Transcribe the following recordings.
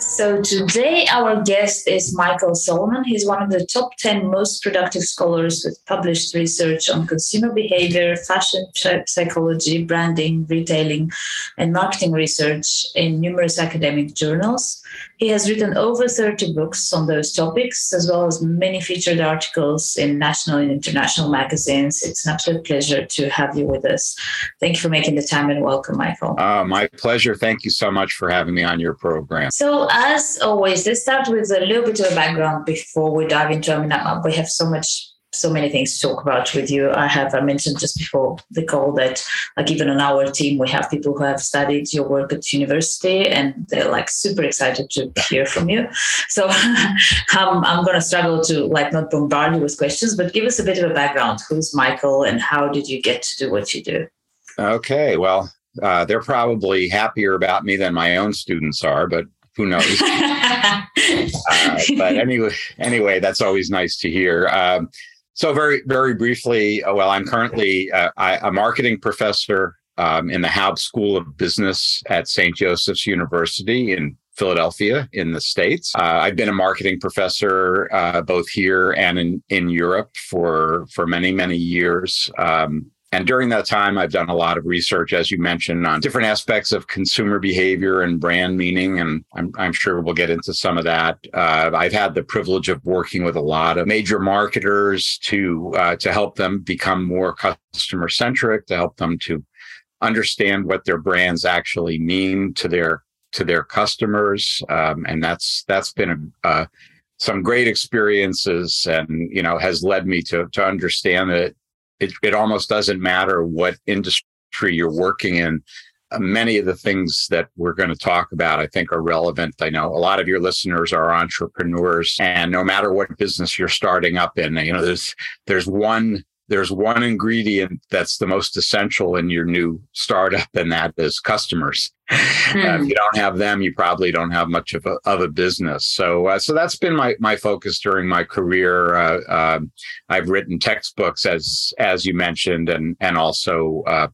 So today our guest is Michael Solomon. He's one of the top 10 most productive scholars with published research on consumer behavior, fashion psychology, branding, retailing, and marketing research in numerous academic journals. He has written over 30 books on those topics, as well as many featured articles in national and international magazines. It's an absolute pleasure to have you with us. Thank you for making the time and welcome, Michael. Uh, my pleasure. Thank you so much for having me on your program. So, as always, let's start with a little bit of a background before we dive into. Mean, we have so much so many things to talk about with you. I have I mentioned just before the call that like even on our team we have people who have studied your work at university and they're like super excited to hear from you. So I'm I'm gonna struggle to like not bombard you with questions, but give us a bit of a background. Who's Michael and how did you get to do what you do? Okay, well, uh, they're probably happier about me than my own students are, but who knows? uh, but anyway, anyway, that's always nice to hear. Um, so very, very briefly, uh, well, I'm currently uh, I, a marketing professor um, in the Haub School of Business at St. Joseph's University in Philadelphia in the States. Uh, I've been a marketing professor uh, both here and in, in Europe for, for many, many years. Um, and during that time, I've done a lot of research, as you mentioned, on different aspects of consumer behavior and brand meaning. And I'm, I'm sure we'll get into some of that. Uh, I've had the privilege of working with a lot of major marketers to uh, to help them become more customer centric, to help them to understand what their brands actually mean to their to their customers. Um, and that's that's been a, uh, some great experiences, and you know has led me to to understand that it, it almost doesn't matter what industry you're working in. Uh, many of the things that we're going to talk about, I think, are relevant. I know a lot of your listeners are entrepreneurs, and no matter what business you're starting up in, you know, there's there's one there's one ingredient that's the most essential in your new startup, and that is customers. Mm. Uh, if you don't have them, you probably don't have much of a, of a business. So, uh, so that's been my my focus during my career. Uh, um, I've written textbooks, as as you mentioned, and and also uh,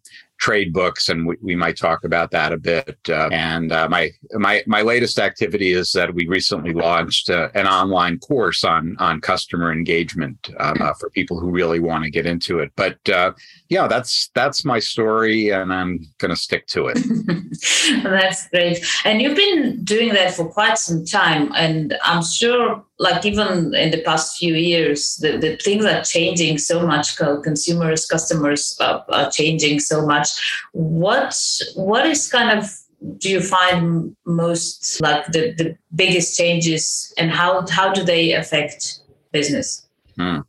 trade books, and we, we might talk about that a bit. Uh, and uh, my my my latest activity is that we recently launched uh, an online course on on customer engagement uh, for people who really want to get into it. But uh, yeah, that's that's my story, and I'm going to stick to it. that's great, and you've been doing that for quite some time, and I'm sure like even in the past few years, the, the things are changing so much. Consumers, customers are, are changing so much. What what is kind of do you find most like the, the biggest changes and how how do they affect business? Hmm.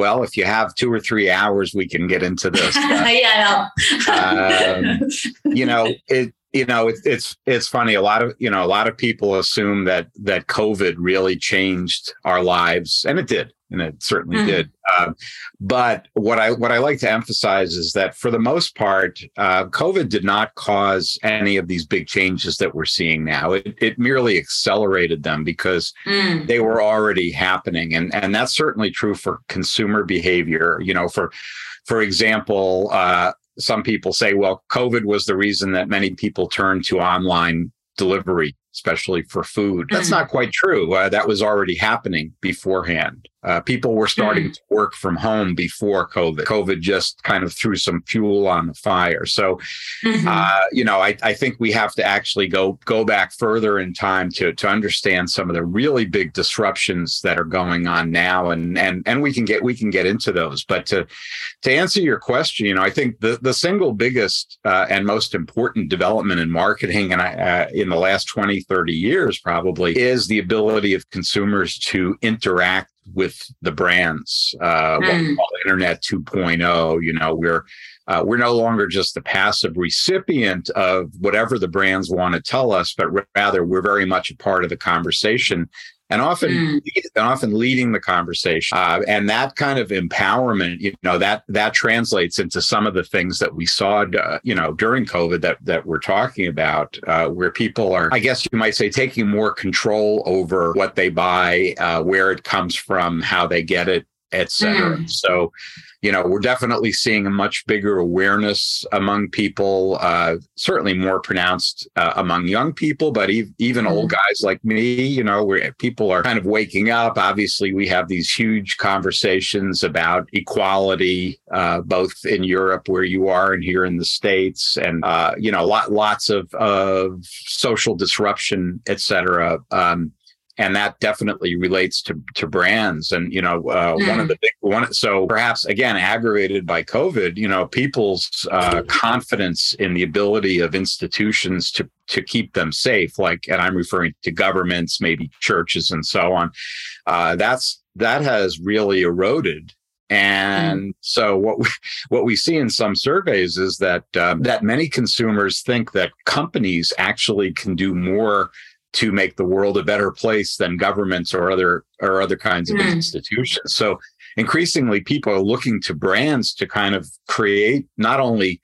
Well, if you have two or three hours, we can get into this. yeah, um, you know, it you know it, it's it's funny a lot of you know a lot of people assume that that covid really changed our lives and it did and it certainly mm. did uh, but what i what i like to emphasize is that for the most part uh, covid did not cause any of these big changes that we're seeing now it, it merely accelerated them because mm. they were already happening and and that's certainly true for consumer behavior you know for for example, uh, some people say, well, COVID was the reason that many people turned to online delivery especially for food. That's mm. not quite true. Uh, that was already happening beforehand. Uh, people were starting mm. to work from home before COVID. COVID just kind of threw some fuel on the fire. So, mm-hmm. uh, you know, I, I, think we have to actually go go back further in time to to understand some of the really big disruptions that are going on now, and and and we can get we can get into those. But to to answer your question, you know, I think the the single biggest uh, and most important development in marketing, and I, uh, in the last twenty 30 years probably is the ability of consumers to interact with the brands uh, mm. what we hmm. call internet 2.0 you know we're uh, we're no longer just the passive recipient of whatever the brands want to tell us but rather we're very much a part of the conversation and often mm. and often leading the conversation uh, and that kind of empowerment you know that that translates into some of the things that we saw uh, you know during covid that that we're talking about uh, where people are i guess you might say taking more control over what they buy uh, where it comes from how they get it etc mm. so you know, we're definitely seeing a much bigger awareness among people, uh, certainly more pronounced uh, among young people, but e- even mm-hmm. old guys like me, you know, where people are kind of waking up. Obviously, we have these huge conversations about equality, uh, both in Europe where you are and here in the States, and, uh, you know, lot, lots of, of social disruption, et cetera. Um, and that definitely relates to to brands and you know uh, mm. one of the big one so perhaps again aggravated by covid you know people's uh, confidence in the ability of institutions to to keep them safe like and i'm referring to governments maybe churches and so on uh, that's that has really eroded and mm. so what we, what we see in some surveys is that um, that many consumers think that companies actually can do more to make the world a better place than governments or other or other kinds of mm. institutions. So increasingly people are looking to brands to kind of create not only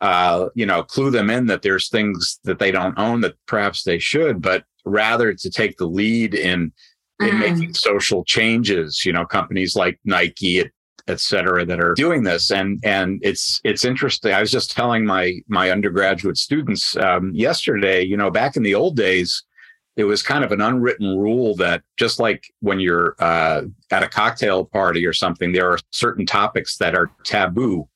uh, you know clue them in that there's things that they don't own that perhaps they should but rather to take the lead in in mm. making social changes you know companies like nike et cetera that are doing this and and it's it's interesting i was just telling my my undergraduate students um, yesterday you know back in the old days it was kind of an unwritten rule that just like when you're uh, at a cocktail party or something, there are certain topics that are taboo,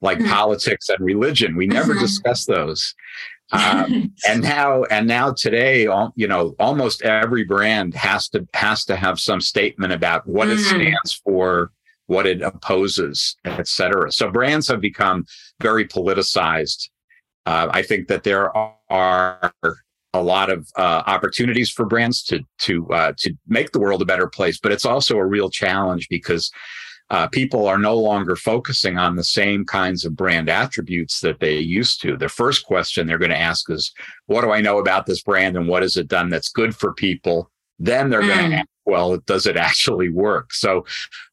like mm-hmm. politics and religion. We never mm-hmm. discuss those. Um, and now, and now today, you know, almost every brand has to has to have some statement about what mm-hmm. it stands for, what it opposes, et cetera. So brands have become very politicized. Uh, I think that there are a lot of uh, opportunities for brands to to uh, to make the world a better place, but it's also a real challenge because uh, people are no longer focusing on the same kinds of brand attributes that they used to. The first question they're going to ask is, "What do I know about this brand, and what has it done that's good for people?" Then they're mm. going to ask, "Well, does it actually work?" So,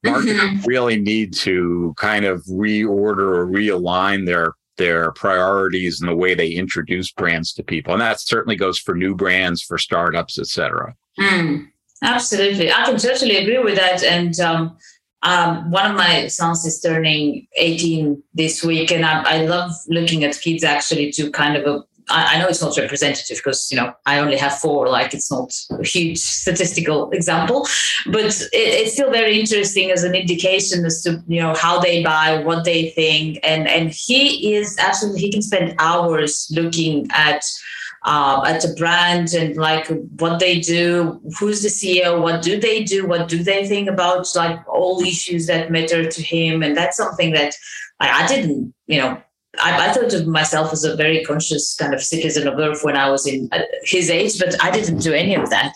marketers mm-hmm. really need to kind of reorder or realign their their priorities and the way they introduce brands to people. And that certainly goes for new brands, for startups, et cetera. Mm, absolutely. I can totally agree with that. And um, um, one of my sons is turning 18 this week, and I, I love looking at kids actually to kind of a I, know it's not representative because you know I only have four. Like it's not a huge statistical example, but it, it's still very interesting as an indication as to you know how they buy, what they think, and and he is absolutely he can spend hours looking at. Uh, at a brand and like what they do, who's the CEO, what do they do, what do they think about like all issues that matter to him, and that's something that I, I didn't, you know, I, I, thought of myself as a very conscious kind of citizen of Earth when I was in uh, his age, but I didn't do any of that.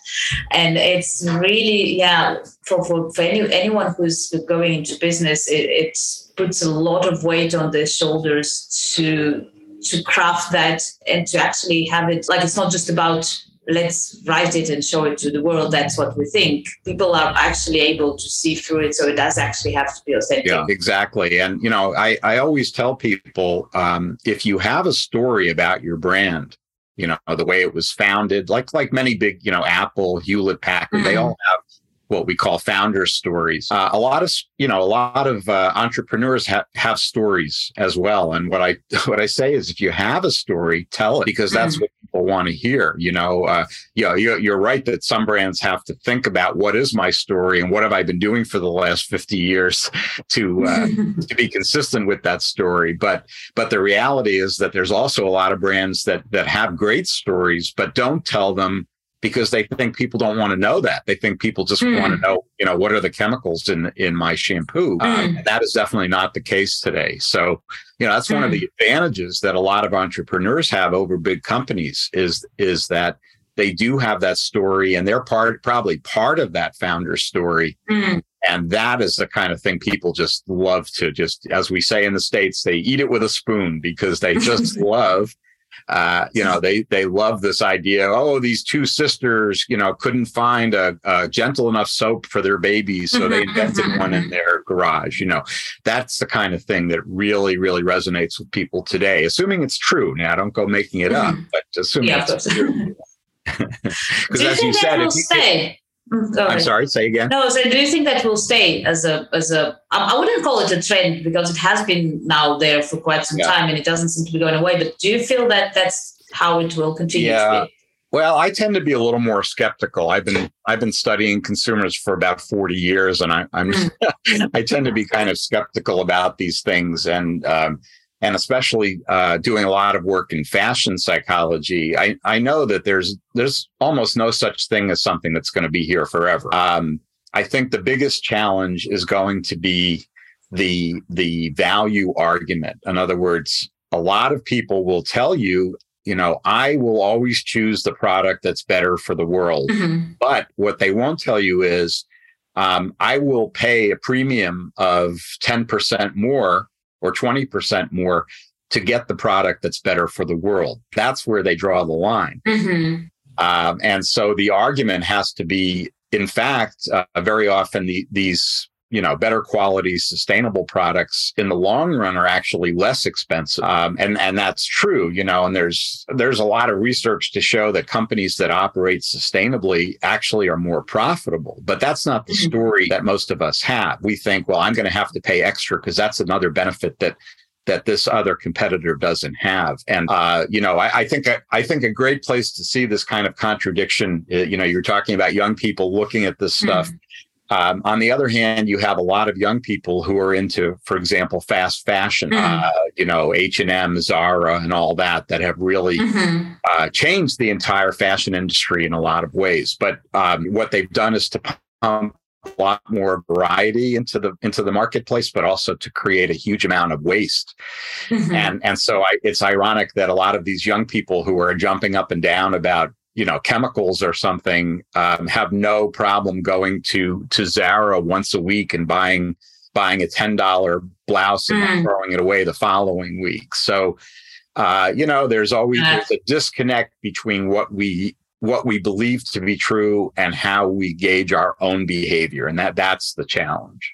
And it's really, yeah, for, for, for any, anyone who's going into business, it, it puts a lot of weight on their shoulders to to craft that and to actually have it like it's not just about let's write it and show it to the world that's what we think people are actually able to see through it so it does actually have to be authentic yeah exactly and you know i i always tell people um, if you have a story about your brand you know the way it was founded like like many big you know apple hewlett packard mm-hmm. they all have what we call founder stories. Uh, a lot of you know a lot of uh, entrepreneurs ha- have stories as well. And what I what I say is, if you have a story, tell it because that's mm. what people want to hear. You know, uh, you know, you're, you're right that some brands have to think about what is my story and what have I been doing for the last 50 years to uh, to be consistent with that story. But but the reality is that there's also a lot of brands that that have great stories but don't tell them because they think people don't want to know that. They think people just mm. want to know, you know, what are the chemicals in in my shampoo. Mm. Um, that is definitely not the case today. So, you know, that's mm. one of hmm. the advantages that a lot of entrepreneurs have over big companies is is that they do have that story and they're part probably part of that founder story. Hmm. And that is the kind of thing people just love to just, as we say in the States, they eat it with a spoon because they just love uh, you know, they they love this idea. Oh, these two sisters, you know, couldn't find a, a gentle enough soap for their babies, so they mm-hmm, invented mm-hmm, one in mm-hmm. their garage. You know, that's the kind of thing that really, really resonates with people today. Assuming it's true. Now, don't go making it up, but assuming yeah, it's true. Because as you said, if you, stay? Mm, I'm sorry. Say again. No. So, do you think that will stay as a as a? I wouldn't call it a trend because it has been now there for quite some yeah. time and it doesn't seem to be going away. But do you feel that that's how it will continue yeah. to be? Well, I tend to be a little more skeptical. I've been I've been studying consumers for about forty years, and I, am mm. I tend to be kind of skeptical about these things. And um, and especially uh, doing a lot of work in fashion psychology, I, I know that there's there's almost no such thing as something that's going to be here forever. Um, I think the biggest challenge is going to be the the value argument. In other words, a lot of people will tell you, you know, I will always choose the product that's better for the world. Mm-hmm. But what they won't tell you is, um, I will pay a premium of ten percent more or 20% more to get the product that's better for the world. That's where they draw the line. Mm-hmm. Um, and so the argument has to be, in fact, uh, very often the, these you know better quality sustainable products in the long run are actually less expensive um, and and that's true you know and there's there's a lot of research to show that companies that operate sustainably actually are more profitable but that's not the mm-hmm. story that most of us have we think well i'm going to have to pay extra because that's another benefit that that this other competitor doesn't have. And uh, you know, I, I, think I think a great place to see this kind of contradiction. Uh, you know, you're talking about young people looking at this stuff. Mm-hmm. Um, on the other hand, you have a lot of young people who are into, for example, fast fashion. Mm-hmm. Uh, you know, H and M, Zara, and all that that have really mm-hmm. uh, changed the entire fashion industry in a lot of ways. But um, what they've done is to pump a lot more variety into the into the marketplace, but also to create a huge amount of waste. Mm-hmm. And and so I, it's ironic that a lot of these young people who are jumping up and down about you know chemicals or something um, have no problem going to to Zara once a week and buying buying a ten dollar blouse and mm. throwing it away the following week. So uh, you know there's always there's a disconnect between what we what we believe to be true and how we gauge our own behavior, and that that's the challenge.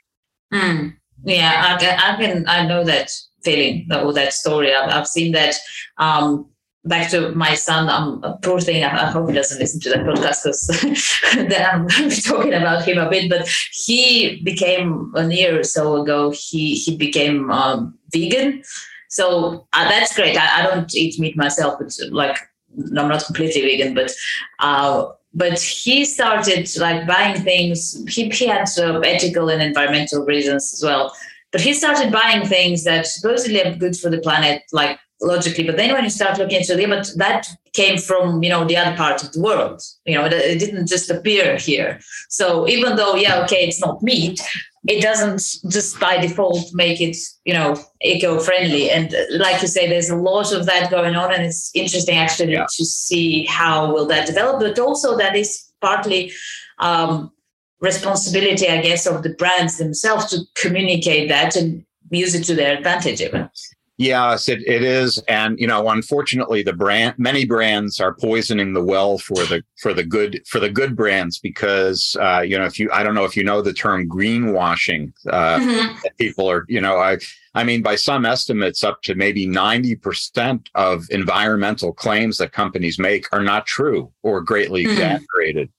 Mm. Yeah, I, I can I know that feeling or that story. I've, I've seen that. Um, back to my son, I'm a poor thing. I, hope he doesn't listen to that podcast because then I'm talking about him a bit. But he became a year or so ago. He he became um, vegan, so uh, that's great. I, I, don't eat meat myself, but like I'm not completely vegan, but. Uh, but he started like buying things. He, he had uh, ethical and environmental reasons as well. But he started buying things that supposedly are good for the planet, like logically but then when you start looking into it but that came from you know the other part of the world. You know it, it didn't just appear here. So even though yeah okay it's not meat it doesn't just by default make it you know eco-friendly. And uh, like you say there's a lot of that going on and it's interesting actually yeah. to see how will that develop. But also that is partly um, responsibility i guess of the brands themselves to communicate that and use it to their advantage even Yes, it, it is, and you know, unfortunately, the brand many brands are poisoning the well for the for the good for the good brands because uh, you know if you I don't know if you know the term greenwashing uh, mm-hmm. people are you know I I mean by some estimates up to maybe ninety percent of environmental claims that companies make are not true or greatly mm-hmm. exaggerated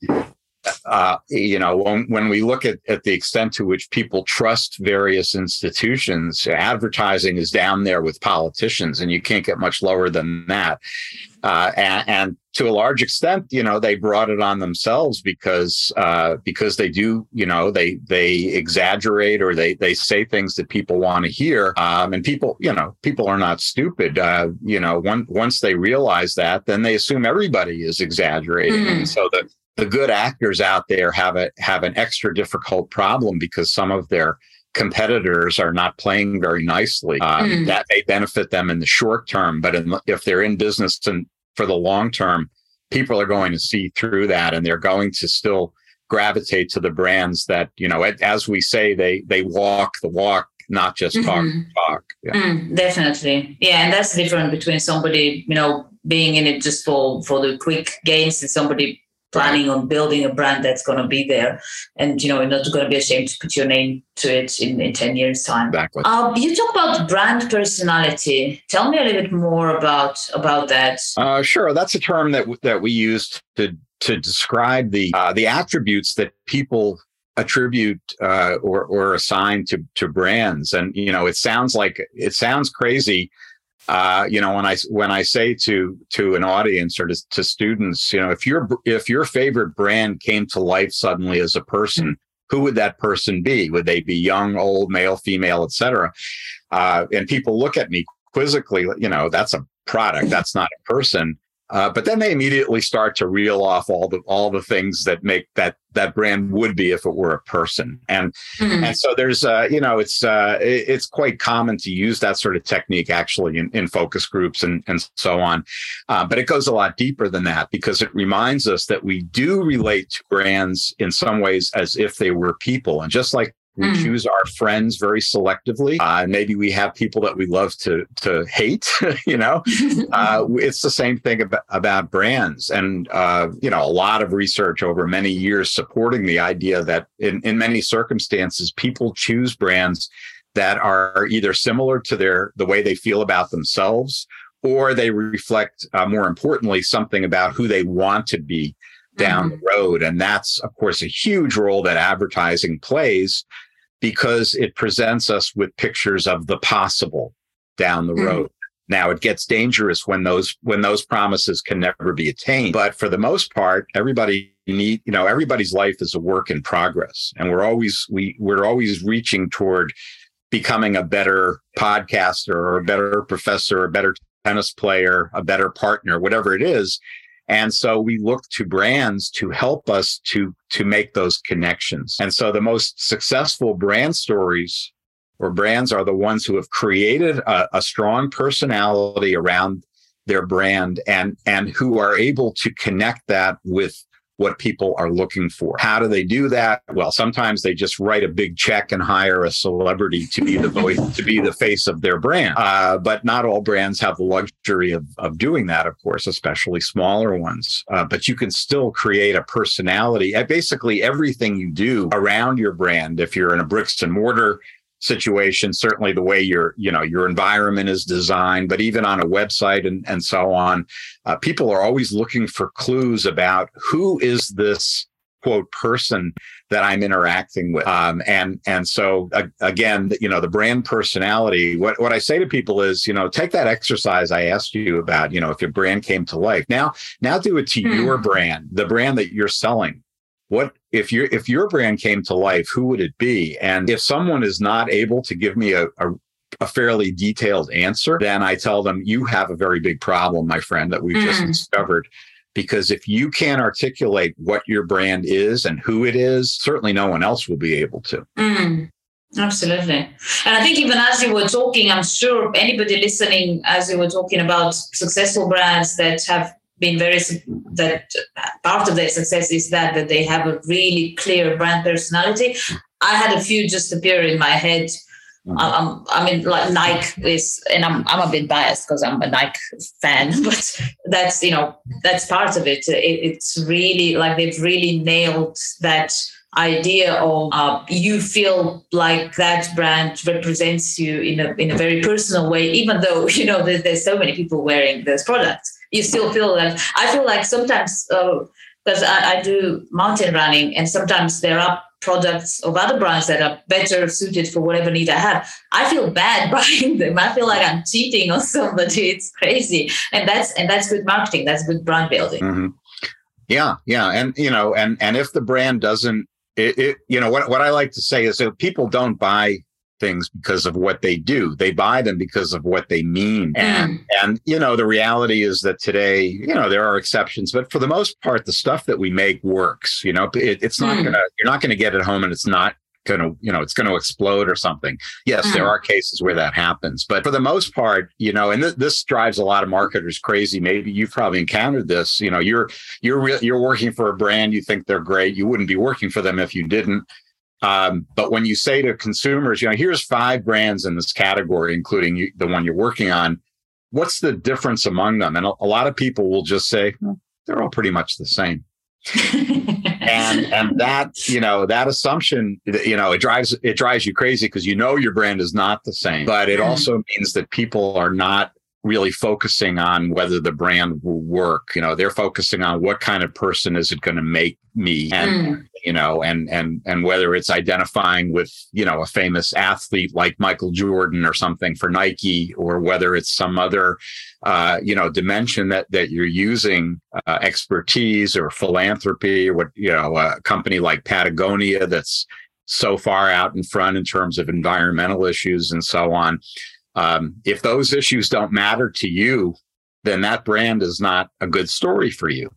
uh, you know, when, when we look at, at the extent to which people trust various institutions, advertising is down there with politicians, and you can't get much lower than that. Uh, and, and, to a large extent, you know, they brought it on themselves because uh, because they do, you know, they they exaggerate or they they say things that people want to hear. Um, and people, you know, people are not stupid. Uh, you know, one, once they realize that, then they assume everybody is exaggerating, mm. and so the the good actors out there have a have an extra difficult problem because some of their competitors are not playing very nicely. Um, mm. That may benefit them in the short term, but in, if they're in business and for the long term, people are going to see through that, and they're going to still gravitate to the brands that you know. As we say, they they walk the walk not just talk mm-hmm. talk. Yeah. Mm, definitely, yeah, and that's different between somebody you know being in it just for for the quick gains and somebody planning on building a brand that's going to be there. And you know you're not going to be ashamed to put your name to it in, in 10 years time. Exactly. Uh, you talk about brand personality. Tell me a little bit more about about that. Uh, sure. That's a term that that we use to to describe the uh, the attributes that people attribute uh, or or assign to to brands. And you know it sounds like it sounds crazy uh, you know, when I when I say to to an audience or to, to students, you know, if your if your favorite brand came to life suddenly as a person, who would that person be? Would they be young, old, male, female, etc.? Uh, and people look at me quizzically, you know, that's a product, that's not a person. Uh, but then they immediately start to reel off all the all the things that make that that brand would be if it were a person, and mm-hmm. and so there's uh, you know it's uh, it's quite common to use that sort of technique actually in, in focus groups and and so on, uh, but it goes a lot deeper than that because it reminds us that we do relate to brands in some ways as if they were people, and just like we mm. choose our friends very selectively. Uh, maybe we have people that we love to to hate. you know, uh, it's the same thing about, about brands, and uh, you know, a lot of research over many years supporting the idea that in in many circumstances, people choose brands that are either similar to their the way they feel about themselves, or they reflect, uh, more importantly, something about who they want to be down mm-hmm. the road. And that's, of course, a huge role that advertising plays because it presents us with pictures of the possible down the mm-hmm. road. Now it gets dangerous when those when those promises can never be attained. But for the most part, everybody need you know everybody's life is a work in progress, and we're always we we're always reaching toward becoming a better podcaster or a better professor, a better tennis player, a better partner, whatever it is. And so we look to brands to help us to, to make those connections. And so the most successful brand stories or brands are the ones who have created a, a strong personality around their brand and, and who are able to connect that with what people are looking for. How do they do that? Well, sometimes they just write a big check and hire a celebrity to be the voice, to be the face of their brand. Uh, but not all brands have the luxury of, of doing that, of course, especially smaller ones. Uh, but you can still create a personality. Basically, everything you do around your brand, if you're in a bricks and mortar situation certainly the way your you know your environment is designed but even on a website and, and so on uh, people are always looking for clues about who is this quote person that i'm interacting with. Um, and and so uh, again you know the brand personality what, what i say to people is you know take that exercise i asked you about you know if your brand came to life. Now now do it to hmm. your brand the brand that you're selling. What if your if your brand came to life who would it be and if someone is not able to give me a, a, a fairly detailed answer then i tell them you have a very big problem my friend that we've mm. just discovered because if you can't articulate what your brand is and who it is certainly no one else will be able to mm. Absolutely. And I think even as you were talking, I'm sure anybody listening, as you were talking about successful brands that have been very that part of their success is that that they have a really clear brand personality. I had a few just appear in my head. Um, I mean, like Nike is, and I'm I'm a bit biased because I'm a Nike fan, but that's you know that's part of it. it it's really like they've really nailed that idea of uh, you feel like that brand represents you in a in a very personal way, even though you know there's, there's so many people wearing those products you still feel that. I feel like sometimes because uh, I, I do mountain running, and sometimes there are products of other brands that are better suited for whatever need I have. I feel bad buying them. I feel like I'm cheating on somebody. It's crazy, and that's and that's good marketing. That's good brand building. Mm-hmm. Yeah, yeah, and you know, and and if the brand doesn't, it, it you know what what I like to say is that people don't buy things because of what they do. They buy them because of what they mean. Mm. And and you know, the reality is that today, you know, there are exceptions, but for the most part, the stuff that we make works. You know, it, it's not mm. gonna you're not gonna get it home and it's not gonna you know it's gonna explode or something yes mm. there are cases where that happens but for the most part you know and th- this drives a lot of marketers crazy maybe you've probably encountered this you know you're you're re- you're working for a brand you think they're great you wouldn't be working for them if you didn't Um, but when you say to consumers, you know, here's five brands in this category, including you, the one you're working on, what's the difference among them? And a, a lot of people will just say, well, they're all pretty much the same. and and that you know that assumption you know it drives it drives you crazy because you know your brand is not the same but it mm. also means that people are not really focusing on whether the brand will work. You know, they're focusing on what kind of person is it going to make me and mm. you know and and and whether it's identifying with you know a famous athlete like Michael Jordan or something for Nike or whether it's some other uh, you know dimension that that you're using uh, expertise or philanthropy or what you know a company like Patagonia that's so far out in front in terms of environmental issues and so on um, if those issues don't matter to you, then that brand is not a good story for you.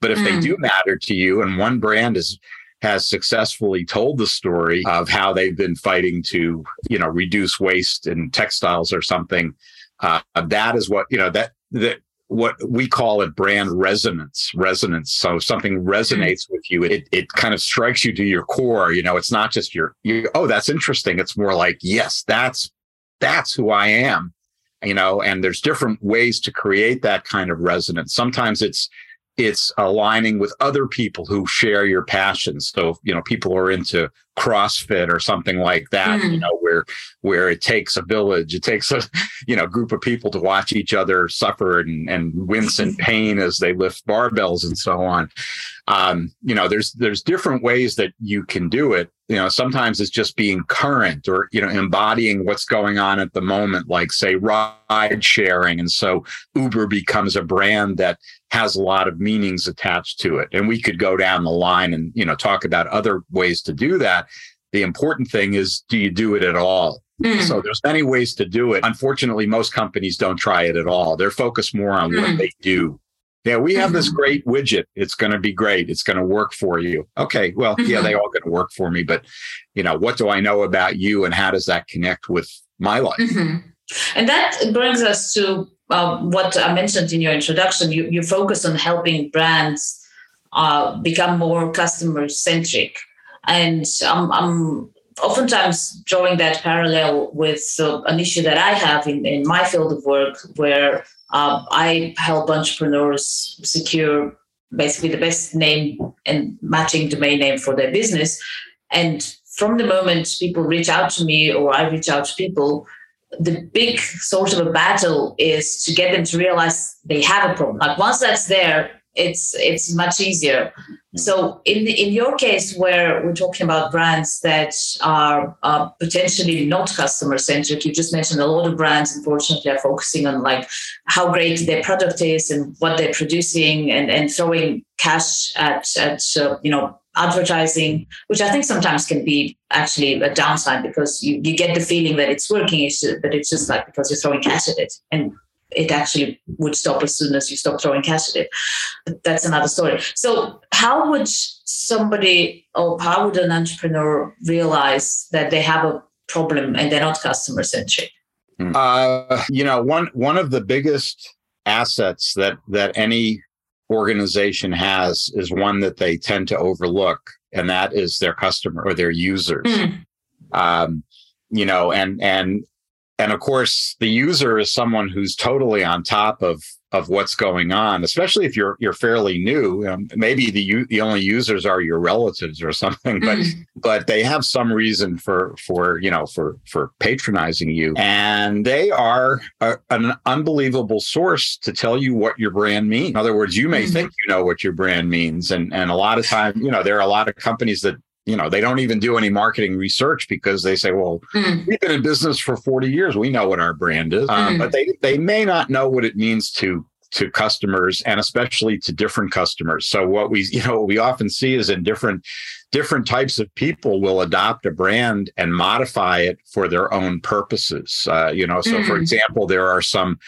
But if mm. they do matter to you, and one brand is has successfully told the story of how they've been fighting to, you know, reduce waste in textiles or something, uh, that is what you know that that what we call it brand resonance resonance so something mm. resonates with you it, it kind of strikes you to your core you know it's not just your you oh that's interesting it's more like yes that's that's who I am, you know, and there's different ways to create that kind of resonance. Sometimes it's, it's aligning with other people who share your passions. So, you know, people who are into CrossFit or something like that, mm. you know, where where it takes a village, it takes a, you know, group of people to watch each other suffer and, and wince in pain as they lift barbells and so on um, you know there's there's different ways that you can do it you know sometimes it's just being current or you know embodying what's going on at the moment like say ride sharing and so uber becomes a brand that has a lot of meanings attached to it and we could go down the line and you know talk about other ways to do that the important thing is do you do it at all mm. so there's many ways to do it unfortunately most companies don't try it at all they're focused more on mm. what they do yeah, we have this mm-hmm. great widget. It's going to be great. It's going to work for you. Okay, well, yeah, mm-hmm. they all going to work for me, but you know, what do I know about you, and how does that connect with my life? Mm-hmm. And that brings us to what I mentioned in your introduction. You you focus on helping brands uh, become more customer centric, and um, I'm oftentimes drawing that parallel with uh, an issue that I have in, in my field of work, where uh, I help entrepreneurs secure basically the best name and matching domain name for their business. And from the moment people reach out to me or I reach out to people, the big sort of a battle is to get them to realize they have a problem. Like once that's there, it's it's much easier. So in the, in your case, where we're talking about brands that are uh, potentially not customer centric, you just mentioned a lot of brands. Unfortunately, are focusing on like how great their product is and what they're producing, and and throwing cash at at uh, you know advertising, which I think sometimes can be actually a downside because you, you get the feeling that it's working, but it's just like because you're throwing cash at it. And it actually would stop as soon as you stop throwing cash at it. But that's another story. So, how would somebody or how would an entrepreneur realize that they have a problem and they're not customer centric? Hmm. Uh, you know, one one of the biggest assets that that any organization has is one that they tend to overlook, and that is their customer or their users. Mm. Um, you know, and and and of course the user is someone who's totally on top of of what's going on especially if you're you're fairly new um, maybe the the only users are your relatives or something but mm. but they have some reason for for you know for for patronizing you and they are a, an unbelievable source to tell you what your brand means in other words you may mm. think you know what your brand means and and a lot of time you know there are a lot of companies that you know they don't even do any marketing research because they say well mm. we've been in business for 40 years we know what our brand is mm. but they they may not know what it means to to customers and especially to different customers so what we you know what we often see is in different different types of people will adopt a brand and modify it for their own purposes uh, you know so mm. for example there are some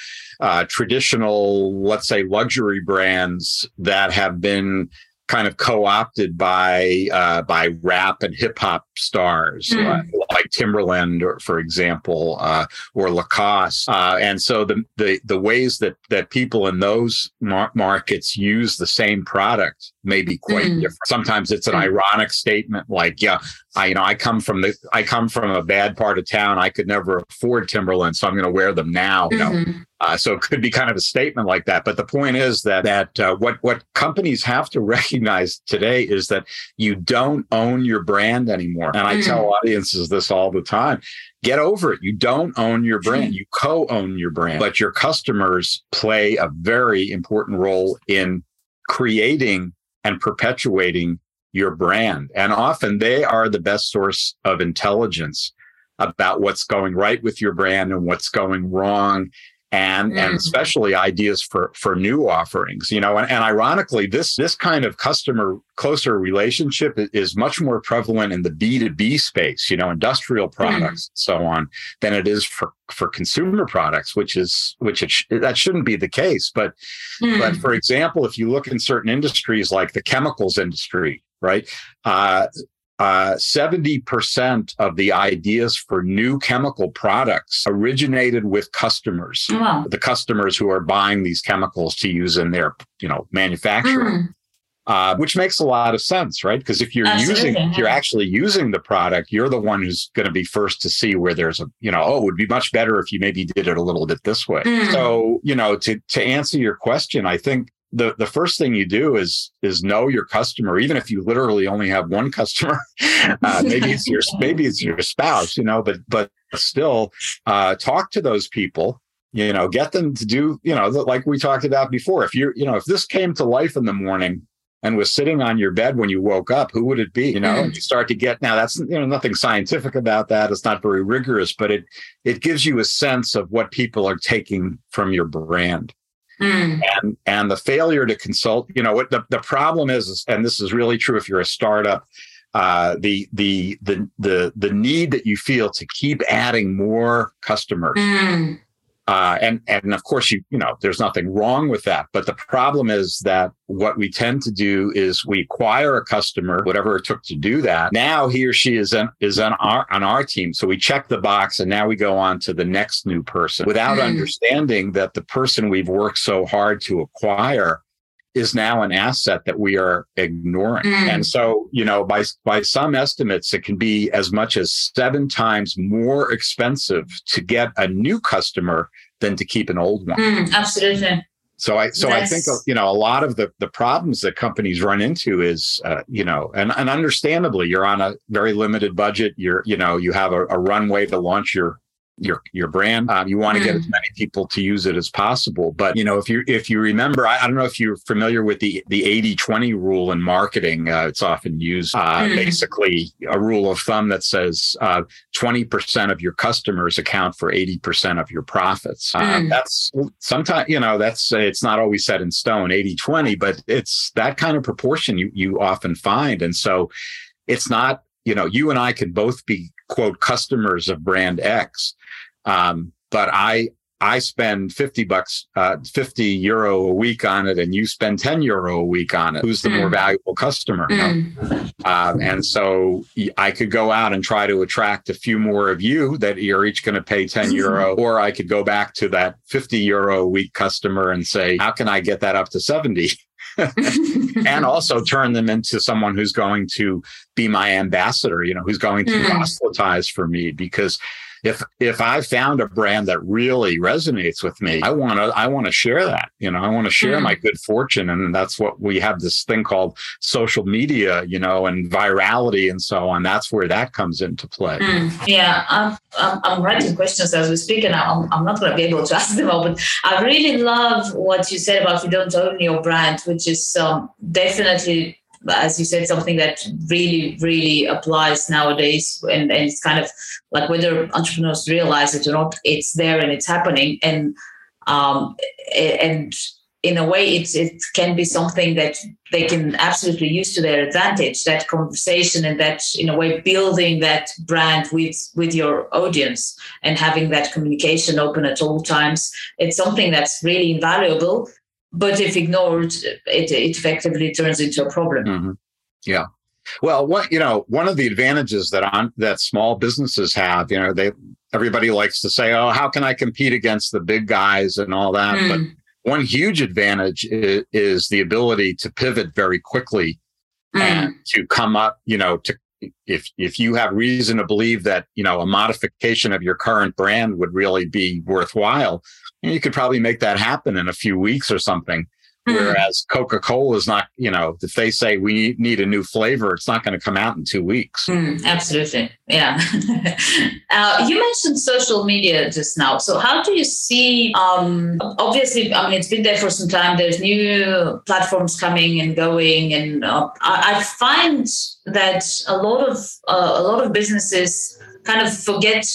uh, traditional let's say luxury brands that have been kind of co-opted by uh, by rap and hip hop stars mm. uh, like Timberland, or, for example, uh, or Lacoste. Uh, and so the, the the ways that that people in those mar- markets use the same product may be quite mm. different. Sometimes it's an mm. ironic statement like, yeah, I, you know, I come from the, I come from a bad part of town. I could never afford Timberland, so I'm going to wear them now. You mm-hmm. know, uh, so it could be kind of a statement like that. But the point is that that uh, what what companies have to recognize today is that you don't own your brand anymore. And I mm. tell audiences this all the time: get over it. You don't own your brand. You co-own your brand, but your customers play a very important role in creating and perpetuating your brand. And often they are the best source of intelligence about what's going right with your brand and what's going wrong and mm. and especially ideas for for new offerings you know and, and ironically this this kind of customer closer relationship is much more prevalent in the b2b space you know industrial mm. products mm. and so on than it is for for consumer products which is which it that shouldn't be the case but mm. but for example if you look in certain industries like the chemicals industry right uh, uh, 70% of the ideas for new chemical products originated with customers, wow. the customers who are buying these chemicals to use in their, you know, manufacturing. Mm. Uh, which makes a lot of sense, right? Because if you're Absolutely, using, if you're actually using the product, you're the one who's going to be first to see where there's a, you know, oh, it would be much better if you maybe did it a little bit this way. Mm. So, you know, to to answer your question, I think the the first thing you do is is know your customer even if you literally only have one customer. Uh, maybe it's your maybe it's your spouse you know but but still uh, talk to those people you know get them to do you know like we talked about before. If you're you know if this came to life in the morning and was sitting on your bed when you woke up who would it be you know? And you start to get now that's you know nothing scientific about that. It's not very rigorous but it it gives you a sense of what people are taking from your brand Mm. And and the failure to consult, you know, what the, the problem is, and this is really true if you're a startup, uh, the the the the the need that you feel to keep adding more customers mm. Uh, and and of course you you know there's nothing wrong with that. But the problem is that what we tend to do is we acquire a customer whatever it took to do that. Now he or she is on is on our on our team. So we check the box and now we go on to the next new person without mm. understanding that the person we've worked so hard to acquire is now an asset that we are ignoring. Mm. And so, you know, by by some estimates, it can be as much as seven times more expensive to get a new customer than to keep an old one. Mm, absolutely. So I so I think you know a lot of the the problems that companies run into is uh, you know and and understandably you're on a very limited budget you're you know you have a, a runway to launch your your your brand. Um, you want to mm. get as mm. many people to use it as possible. But you know, if you if you remember, I, I don't know if you're familiar with the the 80-20 rule in marketing. Uh, it's often used uh, mm. basically a rule of thumb that says uh, twenty percent of your customers account for eighty percent of your profits. Uh, mm. That's sometimes you know that's it's not always set in stone 80-20, but it's that kind of proportion you you often find, and so it's not you know you and I could both be quote customers of brand X um, but I I spend 50 bucks, uh, 50 euro a week on it, and you spend 10 euro a week on it. Who's the mm. more valuable customer? Mm. Um, and so I could go out and try to attract a few more of you that you're each going to pay 10 euro, or I could go back to that 50 euro a week customer and say, how can I get that up to 70? and also turn them into someone who's going to be my ambassador, you know, who's going to mm. proselytize for me because if if I found a brand that really resonates with me, I want to I want to share that. You know, I want to share mm. my good fortune, and that's what we have this thing called social media. You know, and virality and so on. That's where that comes into play. Mm. Yeah, I'm, I'm, I'm writing questions as we speak, and I'm I'm not going to be able to ask them all. But I really love what you said about you don't own your brand, which is um, definitely as you said, something that really, really applies nowadays. And, and it's kind of like whether entrepreneurs realize it or not, it's there and it's happening. And um, and in a way, it's it can be something that they can absolutely use to their advantage. That conversation and that, in a way, building that brand with with your audience and having that communication open at all times. It's something that's really invaluable but if ignored, it, it effectively turns into a problem. Mm-hmm. Yeah. Well, what you know, one of the advantages that on that small businesses have, you know, they everybody likes to say, "Oh, how can I compete against the big guys and all that?" Mm. But one huge advantage is, is, the ability to pivot very quickly mm. and to come up, you know, to if if you have reason to believe that you know a modification of your current brand would really be worthwhile, you could probably make that happen in a few weeks or something. Mm. Whereas Coca Cola is not, you know, if they say we need a new flavor, it's not going to come out in two weeks. Mm, absolutely. Yeah. uh, you mentioned social media just now. So, how do you see? Um, obviously, I mean, it's been there for some time. There's new platforms coming and going. And uh, I, I, find that a lot of uh, a lot of businesses kind of forget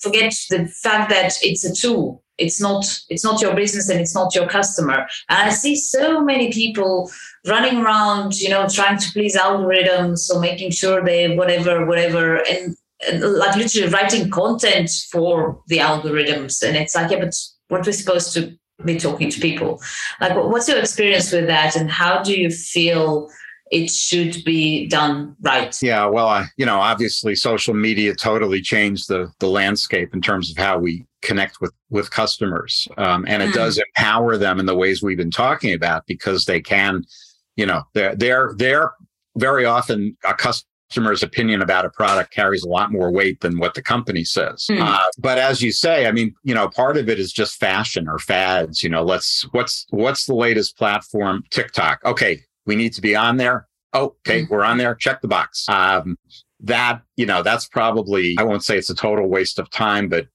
forget the fact that it's a tool it's not it's not your business and it's not your customer. And i see so many people running around you know trying to please algorithms or making sure they whatever whatever and, and like literally writing content for the algorithms. And it's like yeah but what we're supposed to be talking to people. Like what's your experience with that? And how do you feel it should be done right. Yeah, well, I, you know, obviously social media totally changed the the landscape in terms of how we connect with with customers, um, and it mm. does empower them in the ways we've been talking about because they can, you know, they're they're they're very often a customer's opinion about a product carries a lot more weight than what the company says. Mm. Uh, but as you say, I mean, you know, part of it is just fashion or fads. You know, let's what's what's the latest platform? TikTok. Okay, we need to be on there. Oh, okay, mm-hmm. we're on there. Check the box. Um, that you know, that's probably I won't say it's a total waste of time, but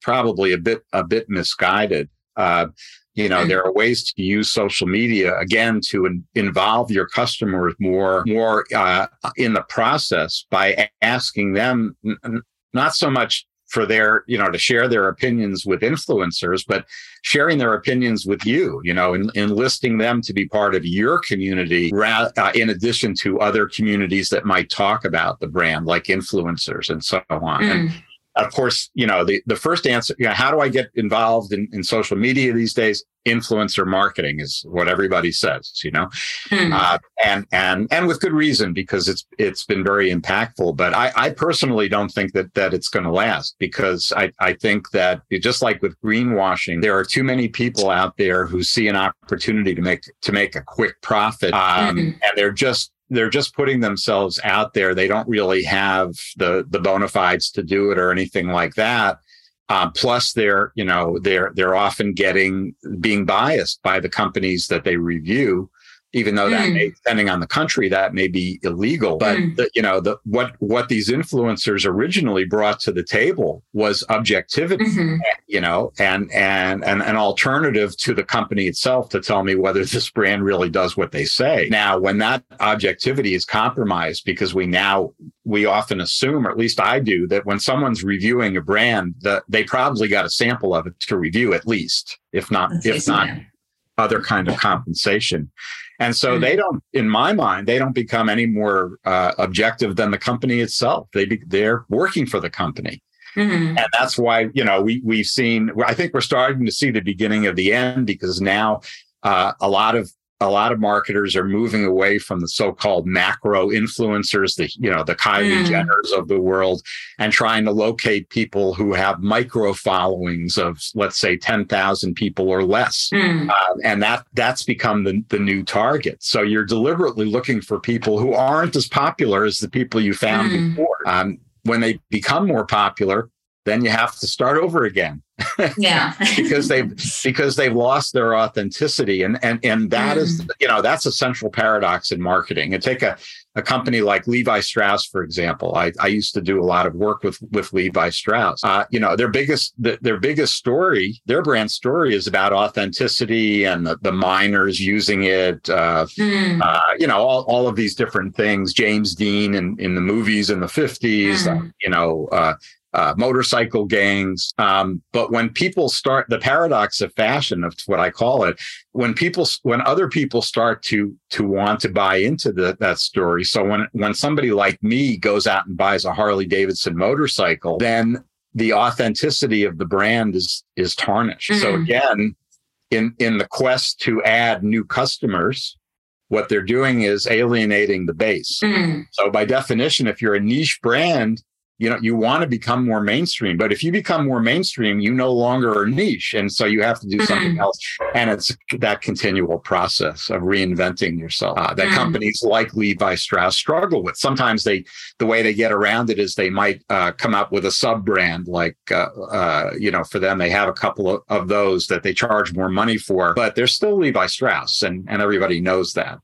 probably a bit a bit misguided. Uh, you know, mm-hmm. there are ways to use social media again to in, involve your customers more more uh, in the process by asking them n- not so much for their, you know, to share their opinions with influencers, but sharing their opinions with you, you know, and enlisting them to be part of your community, uh, in addition to other communities that might talk about the brand, like influencers and so on. Mm. And of course, you know, the, the first answer, you know, how do I get involved in, in social media these days? Influencer marketing is what everybody says, you know, hmm. uh, and, and, and with good reason, because it's, it's been very impactful. But I, I personally don't think that, that it's going to last because I, I think that just like with greenwashing, there are too many people out there who see an opportunity to make, to make a quick profit. Um, mm-hmm. and they're just, they're just putting themselves out there. They don't really have the the bona fides to do it or anything like that. Uh, plus, they're you know they're they're often getting being biased by the companies that they review even though that mm. may, depending on the country, that may be illegal. But mm. the, you know, the, what what these influencers originally brought to the table was objectivity. Mm-hmm. You know, and and and an alternative to the company itself to tell me whether this brand really does what they say. Now, when that objectivity is compromised, because we now we often assume, or at least I do, that when someone's reviewing a brand, that they probably got a sample of it to review at least, if not if not other kind of compensation. And so mm-hmm. they don't, in my mind, they don't become any more uh, objective than the company itself. They be, they're working for the company. Mm-hmm. And that's why, you know, we, we've seen, I think we're starting to see the beginning of the end because now uh, a lot of a lot of marketers are moving away from the so-called macro influencers, the you know the Kylie mm. Jenners of the world, and trying to locate people who have micro followings of let's say ten thousand people or less, mm. uh, and that that's become the the new target. So you're deliberately looking for people who aren't as popular as the people you found mm. before. Um, when they become more popular, then you have to start over again. Yeah. because they've because they've lost their authenticity. And and and that mm. is you know, that's a central paradox in marketing. And take a, a company like Levi Strauss, for example. I, I used to do a lot of work with with Levi Strauss. Uh, you know, their biggest the, their biggest story, their brand story is about authenticity and the, the miners using it. Uh, mm. uh, you know, all, all of these different things. James Dean in, in the movies in the 50s, mm. you know, uh, motorcycle gangs. Um, but when people start the paradox of fashion, of what I call it, when people, when other people start to to want to buy into the, that story. So when when somebody like me goes out and buys a Harley Davidson motorcycle, then the authenticity of the brand is is tarnished. Mm-hmm. So again, in in the quest to add new customers, what they're doing is alienating the base. Mm-hmm. So by definition, if you're a niche brand you know you want to become more mainstream but if you become more mainstream you no longer are niche and so you have to do mm-hmm. something else and it's that continual process of reinventing yourself uh, that mm-hmm. companies like levi strauss struggle with sometimes they the way they get around it is they might uh, come up with a sub brand like uh, uh, you know for them they have a couple of, of those that they charge more money for but they're still levi strauss and and everybody knows that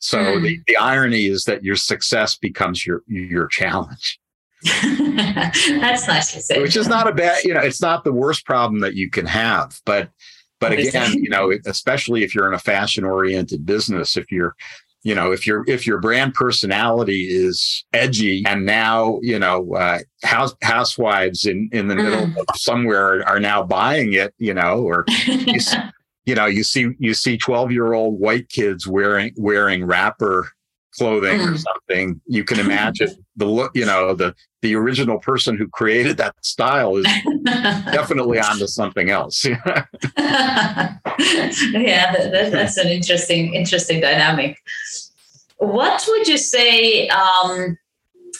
so mm. the, the irony is that your success becomes your your challenge That's nicely said. Which is not a bad, you know, it's not the worst problem that you can have. But but again, you know, especially if you're in a fashion oriented business, if you're you know if your if your brand personality is edgy and now you know uh, house housewives in in the middle mm. of somewhere are now buying it you know or you, you know you see you see 12 year old white kids wearing wearing rapper clothing mm. or something, you can imagine the look, you know, the the original person who created that style is definitely onto something else. yeah, that, that's an interesting interesting dynamic. What would you say um,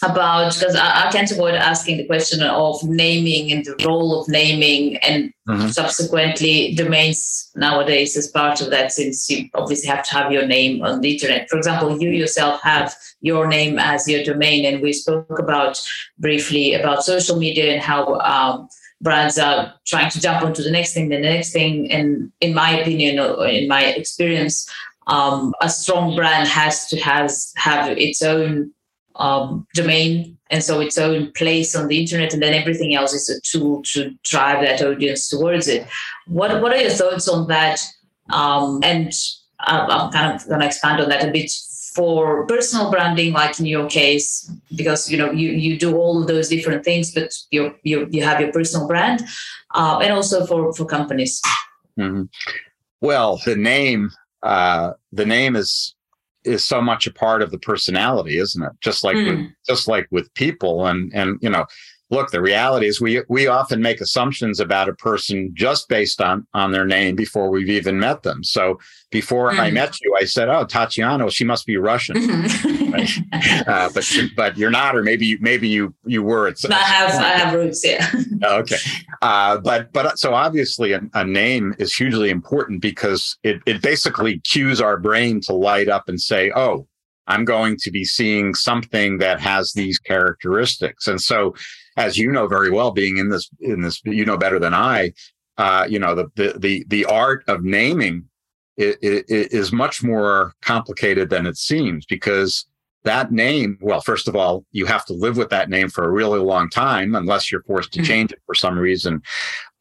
about because I, I, can't avoid asking the question of naming and the role of naming and mm-hmm. subsequently domains nowadays as part of that since you obviously have to have your name on the internet for example you yourself have your name as your domain and we spoke about briefly about social media and how um, brands are trying to jump onto the next thing the next thing and in my opinion or in my experience um, a strong brand has to has have its own um, domain. And so its own place on the internet and then everything else is a tool to drive that audience towards it. What what are your thoughts on that? Um, and i'm kind of going to expand on that a bit. For personal branding like in your case because you know you you do all of those different things but you you you have your personal brand uh, and also for for companies. Mm-hmm. well the name uh, the name is is so much a part of the personality, isn't it? Just like mm. with, hmm. just like with people, and and you know, look, the reality is we we often make assumptions about a person just based on on their name before we've even met them. So before mm. I mm-hmm. met you, I said, "Oh, Tatiana, she must be Russian," mm-hmm. uh, but but you're not, or maybe you, maybe you you were. At, I have I have roots, yeah. okay, uh, but but so obviously a, a, name is hugely important because it it basically cues our brain to light up and say, "Oh, I'm going to be seeing something that has these characteristics," and so as you know very well, being in this in this, you know better than I. Uh, you know the, the the the art of naming it, it, it is much more complicated than it seems because that name well first of all you have to live with that name for a really long time unless you're forced to mm-hmm. change it for some reason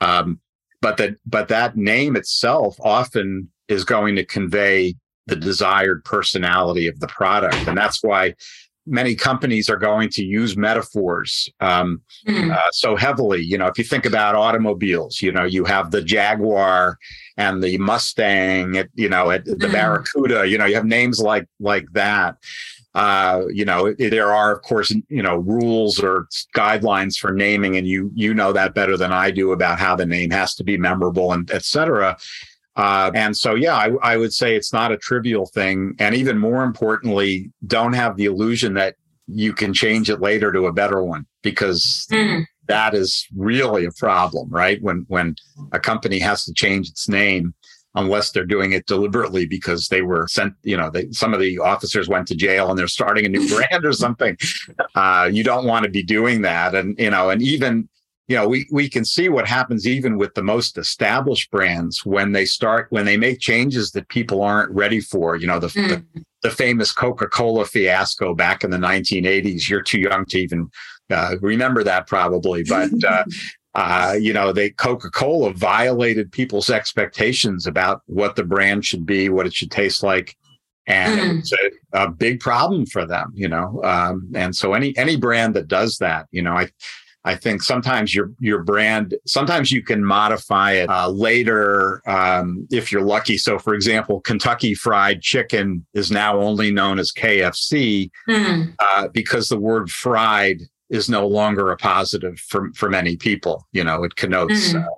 um, but that but that name itself often is going to convey the desired personality of the product and that's why many companies are going to use metaphors um, mm. uh, so heavily. You know, if you think about automobiles, you know, you have the Jaguar and the Mustang, you know, at the mm. Barracuda. You know, you have names like like that. Uh, you know, it, there are of course, you know, rules or guidelines for naming, and you you know that better than I do about how the name has to be memorable and et cetera. Uh, and so, yeah, I, I, would say it's not a trivial thing. And even more importantly, don't have the illusion that you can change it later to a better one because mm. that is really a problem, right? When when a company has to change its name, unless they're doing it deliberately because they were sent, you know, they, some of the officers went to jail and they're starting a new brand or something. Uh, you don't want to be doing that. And, you know, and even you know, we, we can see what happens even with the most established brands when they start, when they make changes that people aren't ready for, you know, the, mm. the, the, famous Coca-Cola fiasco back in the 1980s. You're too young to even uh, remember that probably, but, uh, uh, you know, they Coca-Cola violated people's expectations about what the brand should be, what it should taste like. And mm. it's a, a, big problem for them, you know. Um, and so any any brand that does that, you know, I I think sometimes your your brand, sometimes you can modify it uh, later um, if you're lucky. So, for example, Kentucky Fried Chicken is now only known as KFC mm. uh, because the word fried is no longer a positive for for many people. You know, it connotes mm. uh,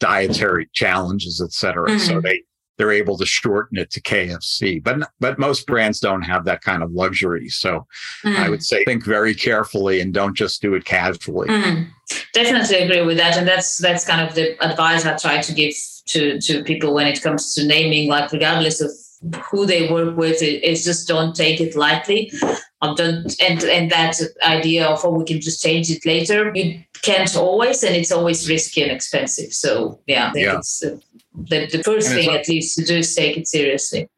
dietary challenges, et cetera. Mm. So they they're able to shorten it to KFC. But but most brands don't have that kind of luxury. So mm. I would say think very carefully and don't just do it casually. Mm. Definitely agree with that, and that's that's kind of the advice I try to give to to people when it comes to naming. Like regardless of who they work with, it's just don't take it lightly. Um, don't and and that idea of oh we can just change it later. You can't always, and it's always risky and expensive. So yeah, yeah. it's uh, the, the first thing at least to do is take it seriously.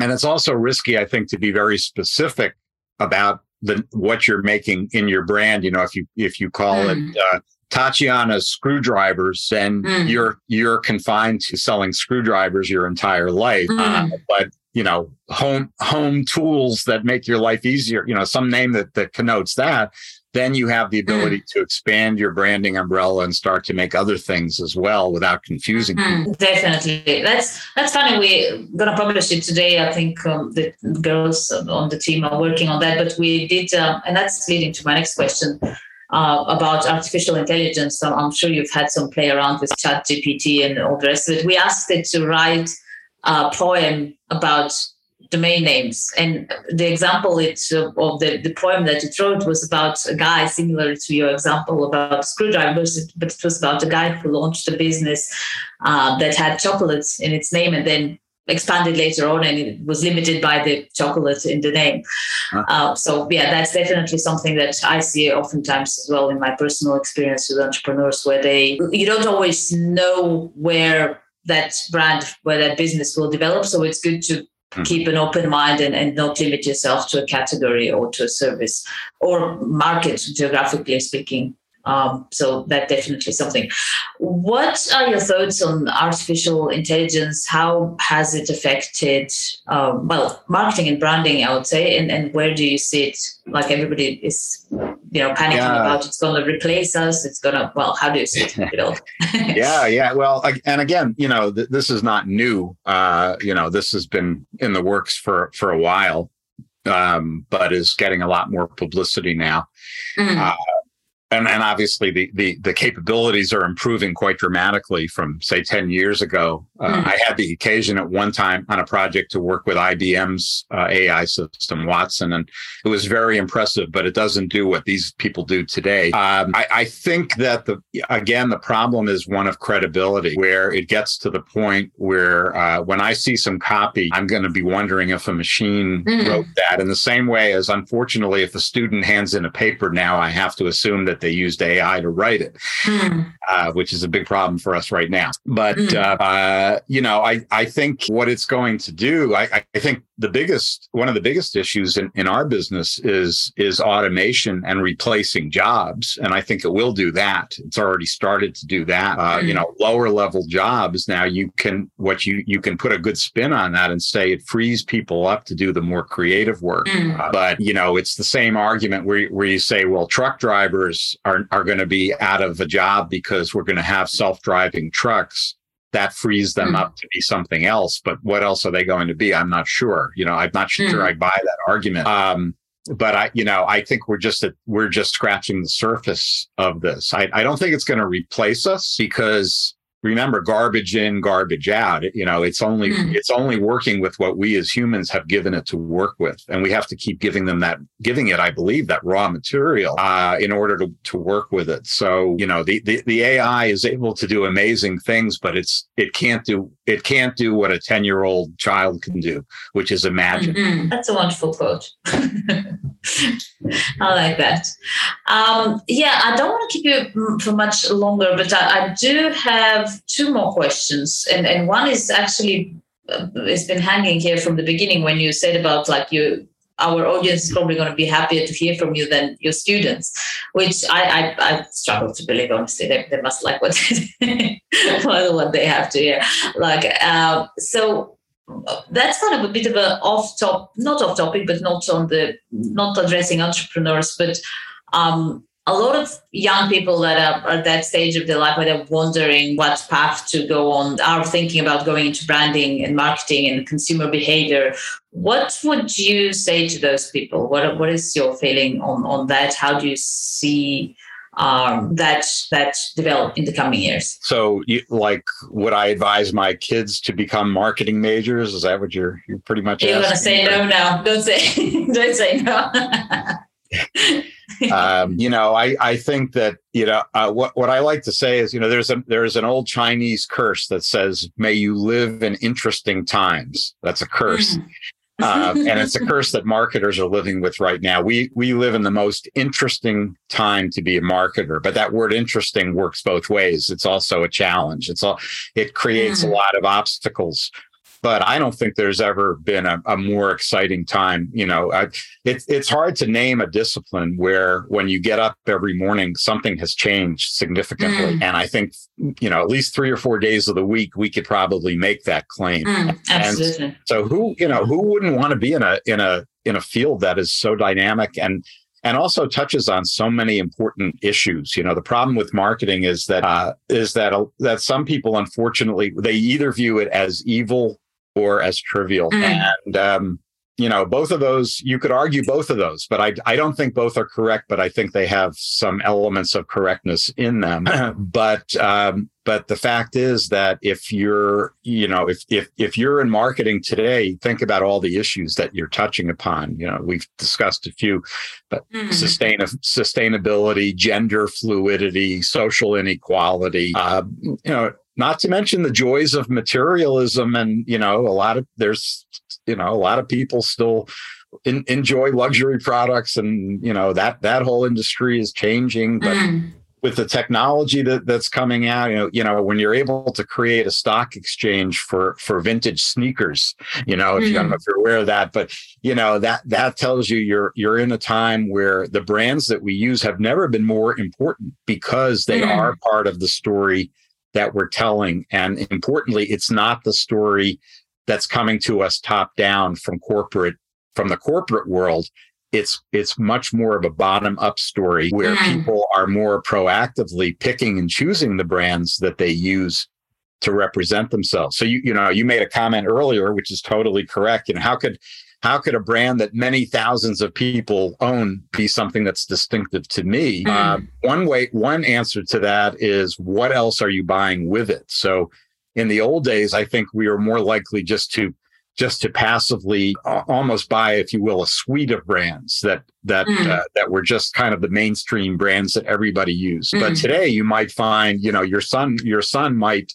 And it's also risky, I think, to be very specific about the what you're making in your brand. You know, if you if you call mm. it uh, Tatiana's screwdrivers, and mm. you're you're confined to selling screwdrivers your entire life. Mm. Uh, but you know, home home tools that make your life easier. You know, some name that that connotes that then you have the ability mm. to expand your branding umbrella and start to make other things as well without confusing mm, definitely. That's that's funny. We're gonna publish it today. I think um, the girls on the team are working on that but we did um, and that's leading to my next question uh, about artificial intelligence. So i'm sure you've had some play around with chat gpt and all the rest of it. We asked it to write a poem about domain names. And the example it's uh, of the, the poem that it wrote was about a guy similar to your example about screwdrivers, but it was about a guy who launched a business uh, that had chocolates in its name and then expanded later on and it was limited by the chocolate in the name. Uh, so yeah, that's definitely something that I see oftentimes as well in my personal experience with entrepreneurs where they you don't always know where that brand where that business will develop. So it's good to mm-hmm. keep an open mind and, and not limit yourself to a category or to a service or market geographically speaking um, so that definitely something. What are your thoughts on artificial intelligence? How has it affected, um, well, marketing and branding? I would say, and, and where do you see it? Like everybody is, you know, panicking yeah. about it's going to replace us. It's going to. Well, how do you see it? You know? yeah, yeah. Well, and again, you know, th- this is not new. Uh, you know, this has been in the works for for a while. Um, but is getting a lot more publicity now. Mm. Uh, and, and obviously the, the, the capabilities are improving quite dramatically from say 10 years ago uh, mm. i had the occasion at one time on a project to work with ibm's uh, ai system watson and it was very impressive but it doesn't do what these people do today um, I, I, think that the again the problem is one of credibility where it gets to the point where uh, when i see some copy i'm going to be wondering if a machine mm. wrote that in the same way as unfortunately if a student hands in a paper now i have to assume that they used AI to write it, mm. uh, which is a big problem for us right now. But mm. uh, you know, I I think what it's going to do, I, I think the biggest one of the biggest issues in, in our business is is automation and replacing jobs, and I think it will do that. It's already started to do that. Uh, mm. You know, lower level jobs now you can what you you can put a good spin on that and say it frees people up to do the more creative work. Mm. Uh, but you know, it's the same argument where where you say, well, truck drivers are, are going to be out of a job because we're going to have self-driving trucks that frees them mm. up to be something else but what else are they going to be i'm not sure you know i'm not sure mm. i buy that argument um, but i you know i think we're just at, we're just scratching the surface of this i, I don't think it's going to replace us because remember garbage in garbage out you know it's only mm. it's only working with what we as humans have given it to work with and we have to keep giving them that giving it i believe that raw material uh, in order to, to work with it so you know the, the the ai is able to do amazing things but it's it can't do it can't do what a 10 year old child can do which is imagine mm-hmm. that's a wonderful quote I like that. Um, yeah, I don't want to keep you for much longer, but I, I, do have two more questions, and and one is actually uh, it's been hanging here from the beginning when you said about like you our audience is probably going to be happier to hear from you than your students, which I I, I struggle to believe. Honestly, they, they must like what what they have to hear. Like, uh, so that's kind of a bit of a off top, not off topic, but not on the not addressing entrepreneurs, but um, a lot of young people that are at that stage of their life where they're wondering what path to go on are thinking about going into branding and marketing and consumer behavior. What would you say to those people? What what is your feeling on on that? How do you see um, that that develop in the coming years. So, you, like, would I advise my kids to become marketing majors? Is that what you're you're pretty much? You're going to say no, no. Don't say, don't say no. um, you know, I I think that you know uh, what what I like to say is you know there's a there's an old Chinese curse that says "May you live in interesting times." That's a curse. Uh, and it's a curse that marketers are living with right now. We we live in the most interesting time to be a marketer, but that word "interesting" works both ways. It's also a challenge. It's all it creates a lot of obstacles but I don't think there's ever been a, a more exciting time. You know, I, it's hard to name a discipline where when you get up every morning, something has changed significantly. Mm. And I think you know, at least three or four days of the week, we could probably make that claim. Mm, absolutely. And so who you know who wouldn't want to be in a in a in a field that is so dynamic and and also touches on so many important issues. You know, the problem with marketing is that uh, is that uh, that some people, unfortunately, they either view it as evil or as trivial. Mm. And, um, you know, both of those, you could argue both of those, but I, I don't think both are correct, but I think they have some elements of correctness in them. but, um, but the fact is that if you're, you know, if, if, if you're in marketing today, think about all the issues that you're touching upon. You know, we've discussed a few, but mm. sustain, sustainability, gender fluidity, social inequality, uh, you know, not to mention the joys of materialism and you know a lot of there's you know a lot of people still in, enjoy luxury products and you know that that whole industry is changing but mm. with the technology that that's coming out you know you know when you're able to create a stock exchange for for vintage sneakers you know if mm. you, I don't know if you're aware of that but you know that that tells you you're you're in a time where the brands that we use have never been more important because they mm. are part of the story that we're telling. And importantly, it's not the story that's coming to us top down from corporate, from the corporate world. It's, it's much more of a bottom up story where mm. people are more proactively picking and choosing the brands that they use to represent themselves. So you, you know, you made a comment earlier, which is totally correct. You know, how could, how could a brand that many thousands of people own be something that's distinctive to me? Mm. Uh, one way, one answer to that is what else are you buying with it? So in the old days, I think we were more likely just to just to passively uh, almost buy, if you will, a suite of brands that that mm. uh, that were just kind of the mainstream brands that everybody used. Mm. But today, you might find, you know, your son your son might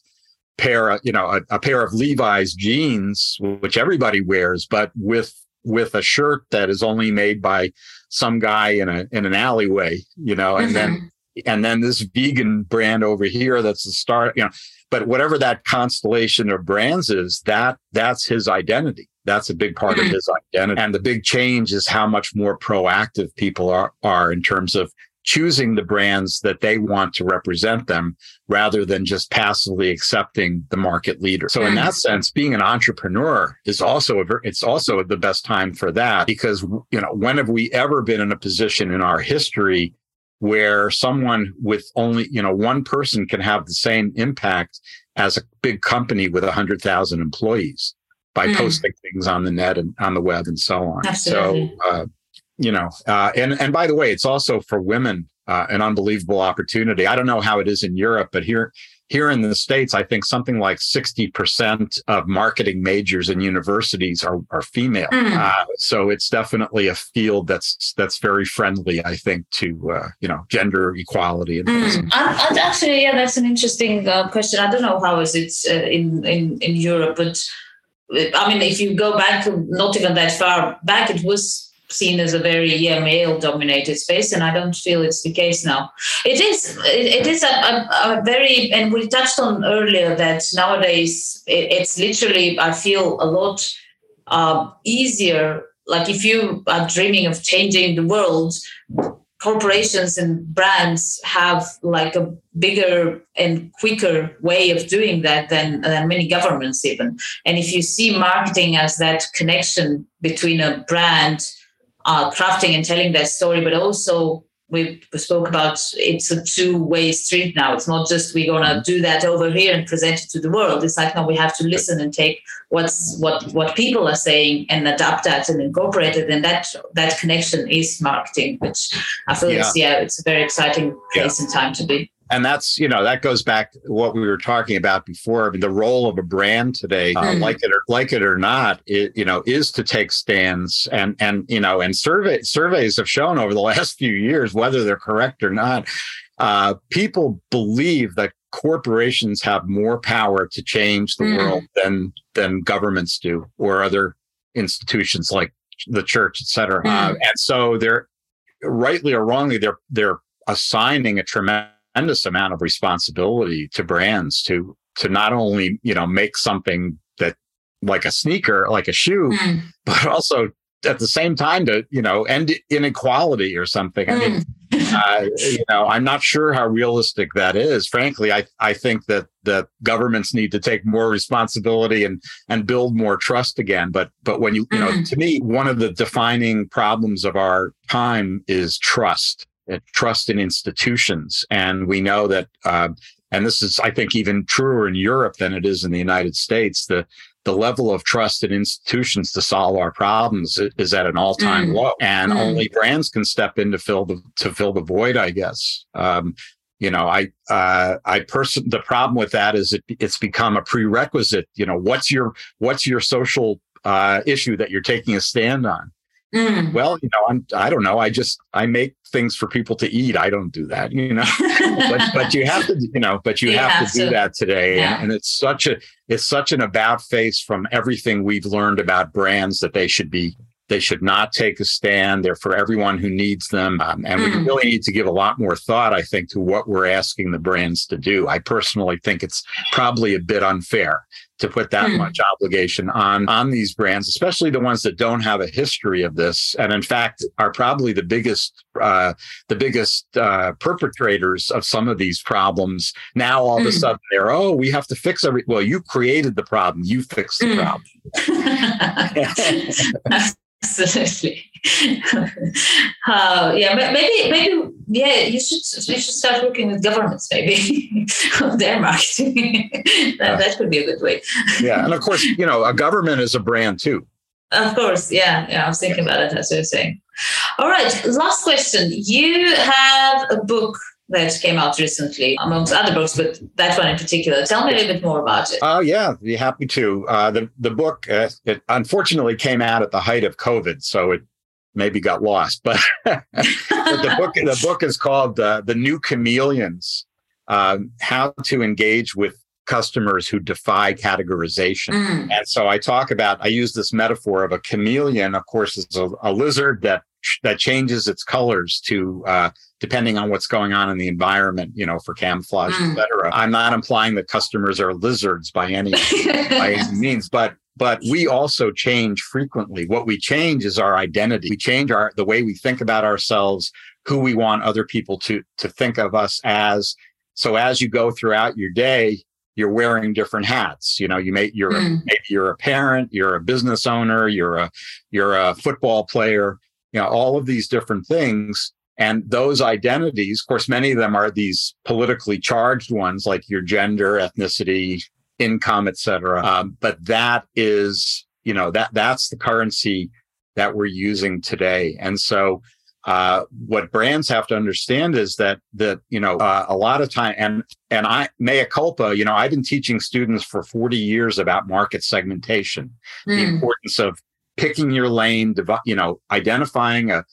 pair, of you know, a, a, pair of Levi's jeans, which everybody wears, but with with a shirt that is only made by some guy in a in an alleyway, you know, and mm-hmm. then and then this vegan brand over here that's the start, you know. But whatever that constellation of brands is, that that's his identity. That's a big part mm-hmm. of his identity. And the big change is how much more proactive people are are in terms of choosing the brands that they want to represent them rather than just passively accepting the market leader. So in that sense, being an entrepreneur is also a it's also the best time for that because, you know, when have we ever been in a position in our history where someone with only, you know, one person can have the same impact as a big company with a hundred thousand employees by mm. posting things on the net and on the web and so on. Absolutely. So, uh, you know, uh, and and by the way, it's also for women uh, an unbelievable opportunity. I don't know how it is in Europe, but here here in the states, I think something like sixty percent of marketing majors in universities are are female. Mm. Uh, so it's definitely a field that's that's very friendly, I think, to uh, you know gender equality. And mm. I, I, actually, yeah, that's an interesting uh, question. I don't know how is it uh, in in in Europe, but I mean, if you go back not even that far back, it was seen as a very yeah male dominated space and i don't feel it's the case now. It is it, it is a, a, a, very and we touched on earlier that nowadays it, it's literally i feel a lot uh, easier like if you are dreaming of changing the world corporations and brands have like a bigger and quicker way of doing that than, than many governments even. And if you see marketing as that connection between a brand uh, crafting and telling that story, but also we spoke about it's a two-way street now. It's not just we're gonna mm-hmm. do that over here and present it to the world. It's like no, we have to listen and take what's what what people are saying and adapt that and incorporate it. And that that connection is marketing, which I feel yeah. it's yeah, it's a very exciting place yeah. and time to be and that's you know that goes back to what we were talking about before I mean, the role of a brand today uh, mm. like it or like it or not it you know is to take stands and and you know and survey surveys have shown over the last few years whether they're correct or not uh, people believe that corporations have more power to change the mm. world than than governments do or other institutions like the church et cetera mm. uh, and so they're rightly or wrongly they're they're assigning a tremendous tremendous amount of responsibility to brands to to not only you know make something that like a sneaker like a shoe mm. but also at the same time to you know end inequality or something i mean hmm. uh, you know i'm not sure how realistic that is frankly i i think that that governments need to take more responsibility and and build more trust again but but when you you know hmm. to me one of the defining problems of our time is trust trust in institutions. And we know that, uh, and this is, I think, even truer in Europe than it is in the United States. The the level of trust in institutions to solve our problems is at an all time mm. low, and mm. only brands can step in to fill the to fill the void. I guess. Um, you know, I uh, I person the problem with that is it, it's become a prerequisite. You know, what's your what's your social uh, issue that you're taking a stand on? Mm. Well, you know, I'm I don't know. I just I make things for people to eat. I don't do that, you know. but but you have to, you know, but you, you have, have, to do that today. Yeah. And, and, it's such a it's such an about face from everything we've learned about brands that they should be they should not take a stand. They're for everyone who needs them. Um, and mm. we really need to give a lot more thought, I think, to what we're asking the brands to do. I personally think it's probably a bit unfair to put that hmm. much obligation on on these brands, especially the ones that don't have a history of this, and in fact are probably the biggest uh, the biggest uh, perpetrators of some of these problems. Now all of a hmm. sudden they're oh we have to fix every well you created the problem you fix the hmm. problem. Absolutely. uh, yeah, maybe maybe yeah, you should you should start working with governments maybe on their marketing. that, that could be a good way. yeah, and of course, you know, a government is a brand too. Of course, yeah, yeah. I was thinking about it as you were saying. All right, last question. You have a book that came out recently, amongst other books, but that one in particular. Tell me a little bit more about it. Oh, uh, yeah, be happy to. Uh, the the book uh, it unfortunately came out at the height of COVID, so it maybe got lost. But, but the book the book is called uh, "The New Chameleons: um, How to Engage with Customers Who Defy Categorization." Mm. And so I talk about I use this metaphor of a chameleon. Of course, is a, a lizard that that changes its colors to uh, depending on what's going on in the environment, you know, for camouflage, mm. et cetera. I'm not implying that customers are lizards by any by any means, but but we also change frequently. What we change is our identity. We change our the way we think about ourselves, who we want other people to to think of us as. So as you go throughout your day, you're wearing different hats. You know, you may you're mm. maybe you're a parent, you're a business owner, you're a you're a football player. You know, all of these different things and those identities, of course, many of them are these politically charged ones, like your gender, ethnicity, income, et cetera. Um, but that is, you know, that that's the currency that we're using today. And so, uh, what brands have to understand is that that you know uh, a lot of time and and I mea culpa. You know, I've been teaching students for forty years about market segmentation, mm. the hmm. importance of picking your lane, you know, identifying a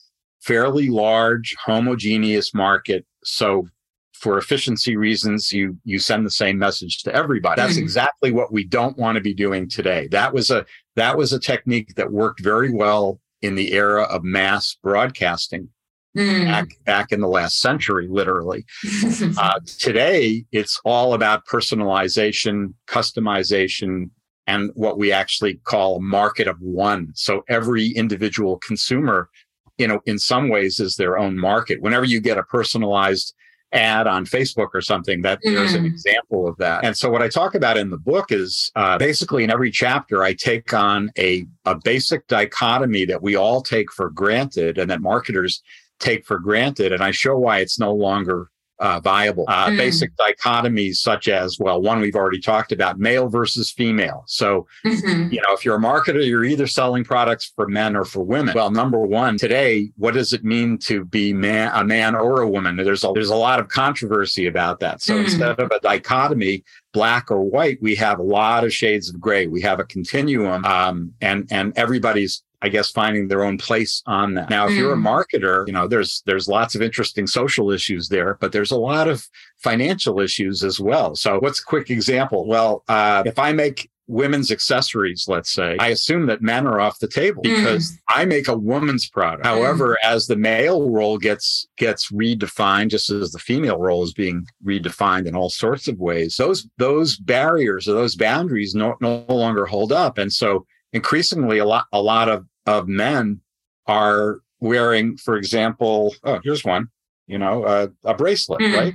fairly large homogeneous market so for efficiency reasons you you send the same message to everybody that's mm-hmm. exactly what we don't want to be doing today that was a that was a technique that worked very well in the era of mass broadcasting mm. back, back in the last century literally uh, today it's all about personalization customization and what we actually call a market of one so every individual consumer you know, in some ways is their own market. Whenever you get a personalized ad on Facebook or something, that mm. there's an mm. example of that. And so what I talk about in the book is uh, basically in every chapter, I take on a, a basic dichotomy that we all take for granted and that marketers take for granted. And I show why it's no longer uh, viable. Uh, mm. Basic dichotomies such as, well, one we've already talked about, male versus female. So, mm-hmm. you know, if you're a marketer, you're either selling products for men or for women. Well, number one, today, what does it mean to be man, a man or a woman? There's a, there's a lot of controversy about that. So mm. instead of a dichotomy, black or white, we have a lot of shades of gray. We have a continuum, um, and and everybody's I guess finding their own place on that. Now, if mm. you're a mm. marketer, you know, there's there's lots of interesting social issues there, but there's a lot of financial issues as well. So, what's a quick example? Well, uh, if I make women's accessories, let's say, I assume that men are off the table mm. because mm. I make a woman's product. Mm. However, as the male role gets gets redefined, just as the female role is being redefined in all sorts of ways, those those barriers or those boundaries no, no longer hold up, and so increasingly a lot a lot of of men are wearing for example oh here's one you know uh, a bracelet mm. right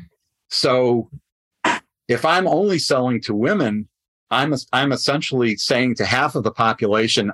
so if i'm only selling to women i'm i'm essentially saying to half of the population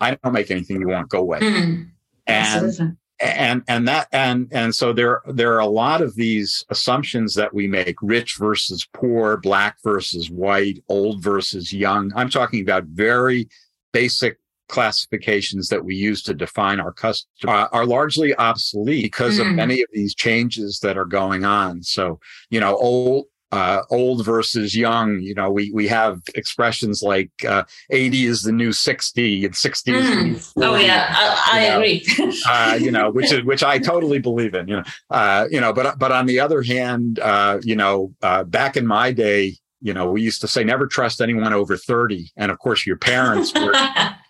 i don't make anything you want go away mm. and and and that and and so there there are a lot of these assumptions that we make rich versus poor black versus white old versus young i'm talking about very basic classifications that we use to define our customer uh, are largely obsolete because mm. of many of these changes that are going on. So, you know, old uh, old versus young. You know, we we have expressions like uh, 80 is the new 60 and 60 mm. is Oh yeah, I, I agree. uh, you know, which is which I totally believe in. You know, uh, you know, but but on the other hand, uh, you know, uh, back in my day, you know, we used to say never trust anyone over 30. And of course, your parents were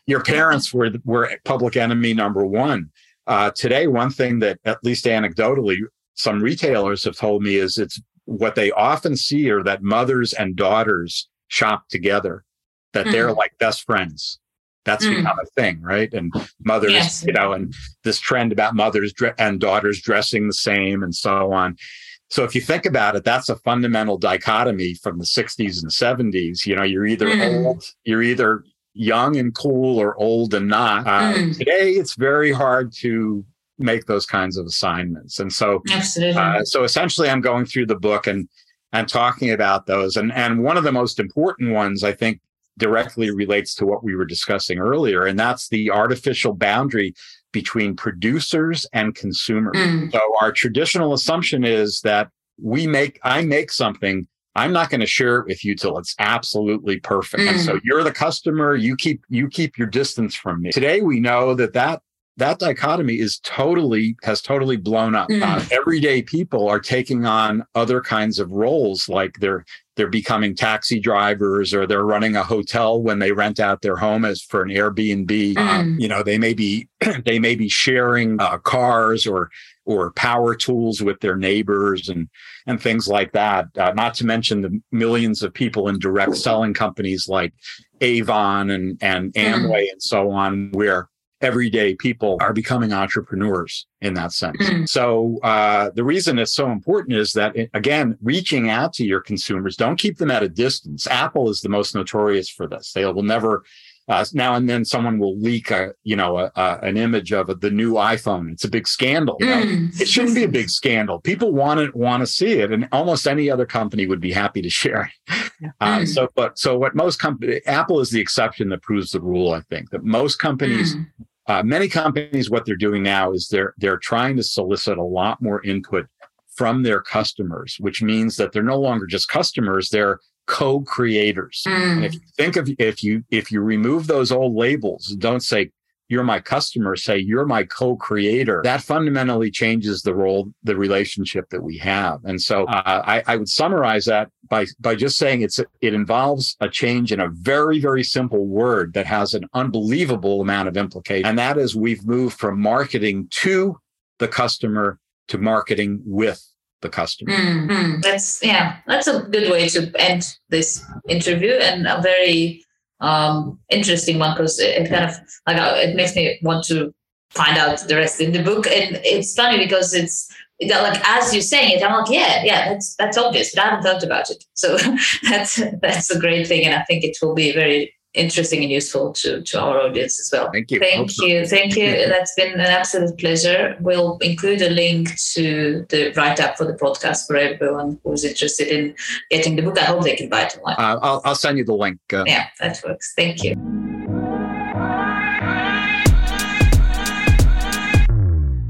your parents were were public enemy number one. Uh, today, one thing that at least anecdotally, some retailers have told me is it's what they often see are that mothers and daughters shop together, that mm. they're like best friends. That's mm. become a thing, right? And mothers, yes. you know, and this trend about mothers and daughters dressing the same and so on. So if you think about it, that's a fundamental dichotomy from the 60s and 70s. You know, you're either mm. old, you're either young and cool or old and not. Uh, mm. Today, it's very hard to make those kinds of assignments. And so, uh, so essentially, I'm going through the book and and talking about those. And and one of the most important ones, I think, directly relates to what we were discussing earlier, and that's the artificial boundary between producers and consumers. Mm. So our traditional assumption is that we make, I make something. I'm not going to share it with you till it's absolutely perfect. Mm. And so mm. you're the customer. You keep, you keep your distance from me. Today we know that that that dichotomy is totally has totally blown up. Mm. Uh, everyday people are taking on other kinds of roles, like they're they're becoming taxi drivers or they're running a hotel when they rent out their home as for an Airbnb. Mm. Um, you know, they may be they may be sharing uh, cars or or power tools with their neighbors and and things like that. Uh, not to mention the millions of people in direct selling companies like Avon and and mm. Amway mm. and so on, where everyday people are becoming entrepreneurs in that sense. Mm. So uh, the reason it's so important is that again, reaching out to your consumers, don't keep them at a distance. Apple is the most notorious for this. They will never. Uh, now and then, someone will leak a, you know, a, a, an image of a, the new iPhone. It's a big scandal. Mm. It shouldn't be a big scandal. People want to want to see it, and almost any other company would be happy to share it. Uh, mm. So, but so what most company, Apple is the exception that proves the rule. I think that most companies. Uh, many companies, what they're doing now is they're they're trying to solicit a lot more input from their customers, which means that they're no longer just customers; they're co-creators. Mm. if you think of if you if you remove those old labels, don't say you're my customer, say you're my co-creator, that fundamentally changes the role, the relationship that we have. And so uh, I, I, would summarize that by, by just saying it's, it involves a change in a very, very simple word that has an unbelievable amount of implication. And that is we've moved from marketing to the customer to marketing with the customer. Mm-hmm. That's yeah, that's a good way to end this interview and a very um, interesting one because it, kind of like uh, it makes me want to find out the rest in the book. And it's funny because it's like as you're saying it, I'm like, yeah, yeah, that's that's obvious, but I haven't thought about it. So that's that's a great thing, and I think it will be very interesting and useful to, to our audience as well. Thank you. Thank you. So. Thank you. That's been an absolute pleasure. We'll include a link to the write up for the podcast for everyone who's interested in getting the book. I hope they can buy it online. Uh, I'll, I'll send you the link. Uh, yeah, that works. Thank you.